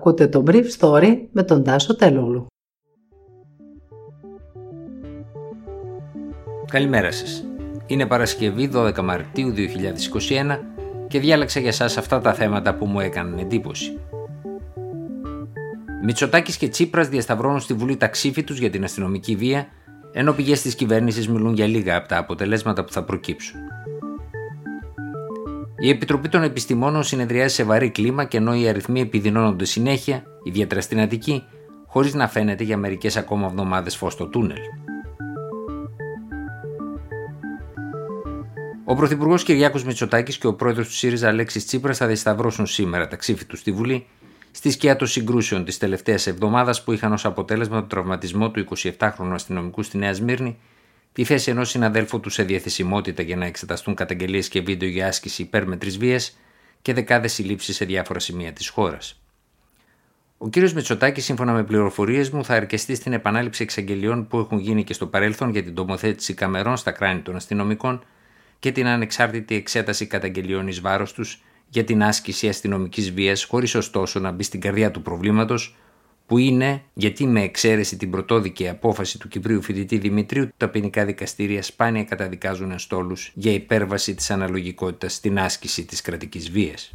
Ακούτε το Brief Story με τον Τάσο Τελούλου. Καλημέρα σας. Είναι Παρασκευή 12 Μαρτίου 2021 και διάλεξα για σας αυτά τα θέματα που μου έκαναν εντύπωση. Μητσοτάκης και Τσίπρας διασταυρώνουν στη Βουλή τα ξύφη τους για την αστυνομική βία, ενώ πηγές της κυβέρνησης μιλούν για λίγα από τα αποτελέσματα που θα προκύψουν. Η Επιτροπή των Επιστημόνων συνεδριάζει σε βαρύ κλίμα και ενώ οι αριθμοί επιδεινώνονται συνέχεια, ιδιαίτερα στην Αττική, χωρίς να φαίνεται για μερικές ακόμα εβδομάδες φως στο τούνελ. Ο Πρωθυπουργός Κυριάκος Μητσοτάκης και ο πρόεδρος του ΣΥΡΙΖΑ Αλέξης Τσίπρας θα διασταυρώσουν σήμερα τα ξύφη του στη Βουλή στη σκιά των συγκρούσεων της τελευταίας εβδομάδας που είχαν ως αποτέλεσμα το τραυματισμό του 27χρονου αστυνομικού στη Νέα Σμύρνη τη θέση ενός συναδέλφου του σε διαθεσιμότητα για να εξεταστούν καταγγελίες και βίντεο για άσκηση υπέρμετρη βία και δεκάδες συλλήψεις σε διάφορα σημεία της χώρας. Ο κ. Μητσοτάκης, σύμφωνα με πληροφορίες μου, θα αρκεστεί στην επανάληψη εξαγγελιών που έχουν γίνει και στο παρέλθον για την τοποθέτηση καμερών στα κράνη των αστυνομικών και την ανεξάρτητη εξέταση καταγγελιών εις βάρος τους για την άσκηση αστυνομικής βίας, χωρίς ωστόσο να μπει στην καρδιά του προβλήματος που είναι γιατί με εξαίρεση την πρωτόδικη απόφαση του Κυπρίου φοιτητή Δημητρίου, τα ποινικά δικαστήρια σπάνια καταδικάζουν στόλου για υπέρβαση της αναλογικότητας στην άσκηση της κρατικής βίας.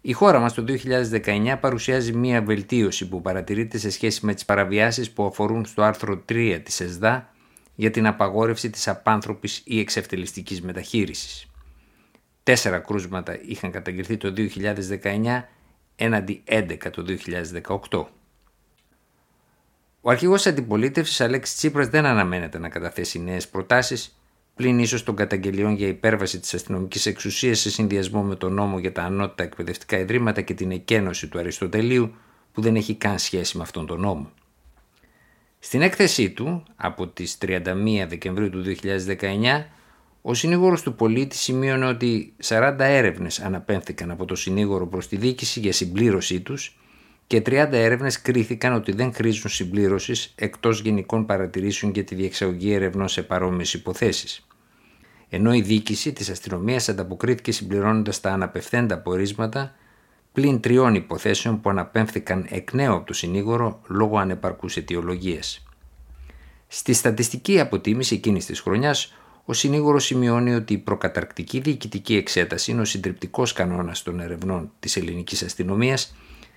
Η χώρα μας το 2019 παρουσιάζει μία βελτίωση που παρατηρείται σε σχέση με τις παραβιάσεις που αφορούν στο άρθρο 3 της ΕΣΔΑ για την απαγόρευση της απάνθρωπης ή εξευτελιστικής μεταχείρισης. Τέσσερα κρούσματα είχαν καταγγελθεί το 2019 έναντι 11 το 2018. Ο αρχηγός αντιπολίτευσης Αλέξη Τσίπρας δεν αναμένεται να καταθέσει νέες προτάσεις, πλην ίσως των καταγγελιών για υπέρβαση της αστυνομικής εξουσίας σε συνδυασμό με τον νόμο για τα ανώτατα εκπαιδευτικά ιδρύματα και την εκένωση του Αριστοτελείου που δεν έχει καν σχέση με αυτόν τον νόμο. Στην έκθεσή του από τις 31 Δεκεμβρίου του 2019 ο συνήγορος του πολίτη σημείωνε ότι 40 έρευνες αναπέμφθηκαν από το συνήγορο προς τη δίκηση για συμπλήρωσή τους και 30 έρευνες κρίθηκαν ότι δεν χρήζουν συμπλήρωσης εκτός γενικών παρατηρήσεων για τη διεξαγωγή ερευνών σε παρόμοιες υποθέσεις. Ενώ η δίκηση της αστυνομίας ανταποκρίθηκε συμπληρώνοντας τα αναπευθέντα πορίσματα πλην τριών υποθέσεων που αναπέμφθηκαν εκ νέου από το συνήγορο λόγω ανεπαρκούς αιτιολογίας. Στη στατιστική αποτίμηση εκείνης της χρονιάς, ο συνήγορος σημειώνει ότι η προκαταρκτική διοικητική εξέταση είναι ο συντριπτικός κανόνας των ερευνών της ελληνικής αστυνομίας,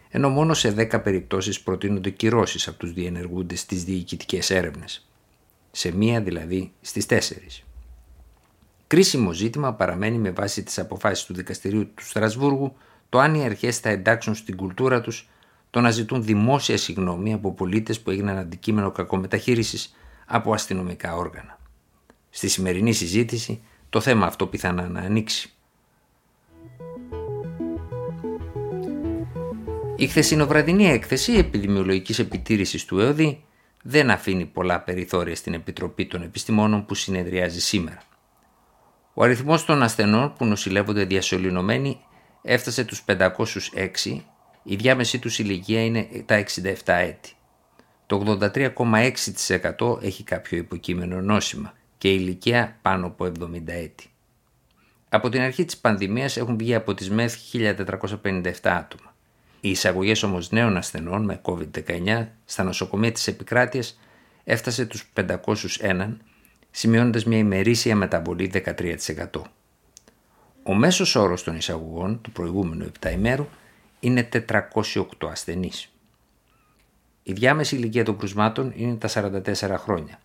ενώ μόνο σε 10 περιπτώσεις προτείνονται κυρώσεις από τους διενεργούντες στις διοικητικές έρευνες. Σε μία δηλαδή στις τέσσερις. Κρίσιμο ζήτημα παραμένει με βάση τις αποφάσεις του Δικαστηρίου του Στρασβούργου το αν οι αρχές θα εντάξουν στην κουλτούρα τους το να ζητούν δημόσια συγγνώμη από πολίτες που έγιναν αντικείμενο κακομεταχείρισης από αστυνομικά όργανα. Στη σημερινή συζήτηση το θέμα αυτό πιθανά να ανοίξει. Η χθεσινοβραδινή έκθεση επιδημιολογικής επιτήρησης του ΕΟΔΗ δεν αφήνει πολλά περιθώρια στην Επιτροπή των Επιστημόνων που συνεδριάζει σήμερα. Ο αριθμός των ασθενών που νοσηλεύονται διασωληνωμένοι έφτασε τους 506, η διάμεσή τους ηλικία είναι τα 67 έτη. Το 83,6% έχει κάποιο υποκείμενο νόσημα και ηλικία πάνω από 70 έτη. Από την αρχή της πανδημίας έχουν βγει από τις ΜΕΘ 1457 άτομα. Οι εισαγωγές όμως νέων ασθενών με COVID-19 στα νοσοκομεία της επικράτειας έφτασε τους 501, σημειώνοντας μια ημερήσια μεταβολή 13%. Ο μέσος όρος των εισαγωγών του προηγούμενου 7 ημέρου είναι 408 ασθενείς. Η διάμεση ηλικία των κρουσμάτων είναι τα 44 χρόνια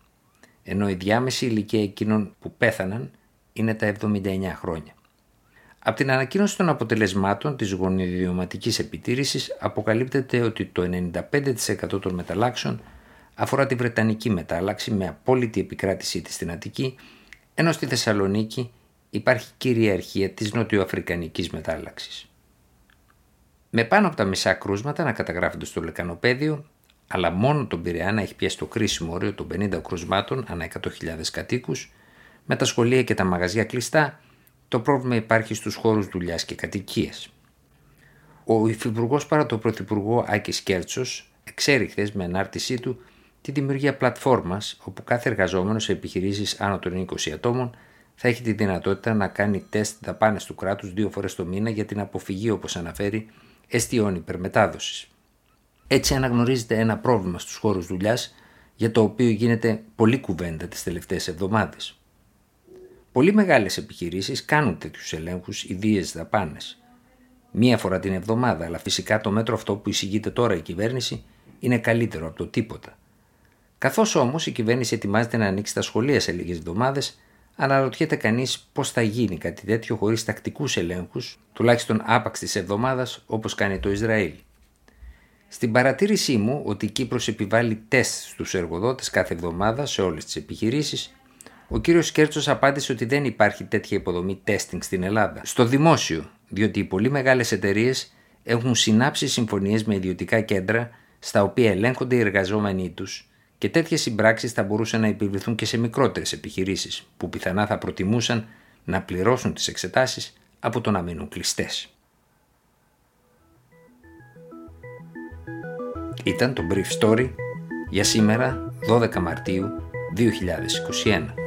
ενώ η διάμεση ηλικία εκείνων που πέθαναν είναι τα 79 χρόνια. Από την ανακοίνωση των αποτελεσμάτων της γονιδιωματικής επιτήρησης αποκαλύπτεται ότι το 95% των μεταλλάξεων αφορά τη Βρετανική μετάλλαξη με απόλυτη επικράτησή της στην Αττική, ενώ στη Θεσσαλονίκη υπάρχει κυριαρχία της νοτιοαφρικανικής μετάλλαξης. Με πάνω από τα μισά κρούσματα να καταγράφονται στο λεκανοπέδιο, αλλά μόνο τον Πειραιά να έχει πιάσει το κρίσιμο όριο των 50 κρουσμάτων ανά 100.000 κατοίκους, με τα σχολεία και τα μαγαζιά κλειστά, το πρόβλημα υπάρχει στους χώρους δουλειάς και κατοικίας. Ο Υφυπουργός παρά τον Πρωθυπουργό Άκης Κέρτσος εξέρει χθες με ανάρτησή του τη δημιουργία πλατφόρμας όπου κάθε εργαζόμενος σε επιχειρήσεις άνω των 20 ατόμων θα έχει τη δυνατότητα να κάνει τεστ δαπάνες του κράτους δύο φορές το μήνα για την αποφυγή, όπως αναφέρει, εστιών υπερμετάδοσης. Έτσι αναγνωρίζεται ένα πρόβλημα στους χώρους δουλειάς για το οποίο γίνεται πολλή κουβέντα τις τελευταίες εβδομάδες. Πολύ μεγάλες επιχειρήσεις κάνουν τέτοιους ελέγχους ιδίες δαπάνες. Μία φορά την εβδομάδα, αλλά φυσικά το μέτρο αυτό που εισηγείται τώρα η κυβέρνηση είναι καλύτερο από το τίποτα. Καθώς όμως η κυβέρνηση ετοιμάζεται να ανοίξει τα σχολεία σε λίγες εβδομάδες, αναρωτιέται κανείς πώς θα γίνει κάτι τέτοιο χωρίς τακτικούς ελέγχους, τουλάχιστον άπαξ της εβδομάδας όπως κάνει το Ισραήλ. Στην παρατήρησή μου ότι η Κύπρος επιβάλλει τεστ στους εργοδότες κάθε εβδομάδα σε όλες τις επιχειρήσεις, ο κύριος Κέρτσος απάντησε ότι δεν υπάρχει τέτοια υποδομή testing στην Ελλάδα. Στο δημόσιο, διότι οι πολύ μεγάλες εταιρείες έχουν συνάψει συμφωνίες με ιδιωτικά κέντρα στα οποία ελέγχονται οι εργαζόμενοι τους και τέτοιες συμπράξεις θα μπορούσαν να επιβληθούν και σε μικρότερες επιχειρήσεις που πιθανά θα προτιμούσαν να πληρώσουν τις εξετάσεις από το να μείνουν κλειστές. Ήταν το Brief Story για σήμερα 12 Μαρτίου 2021.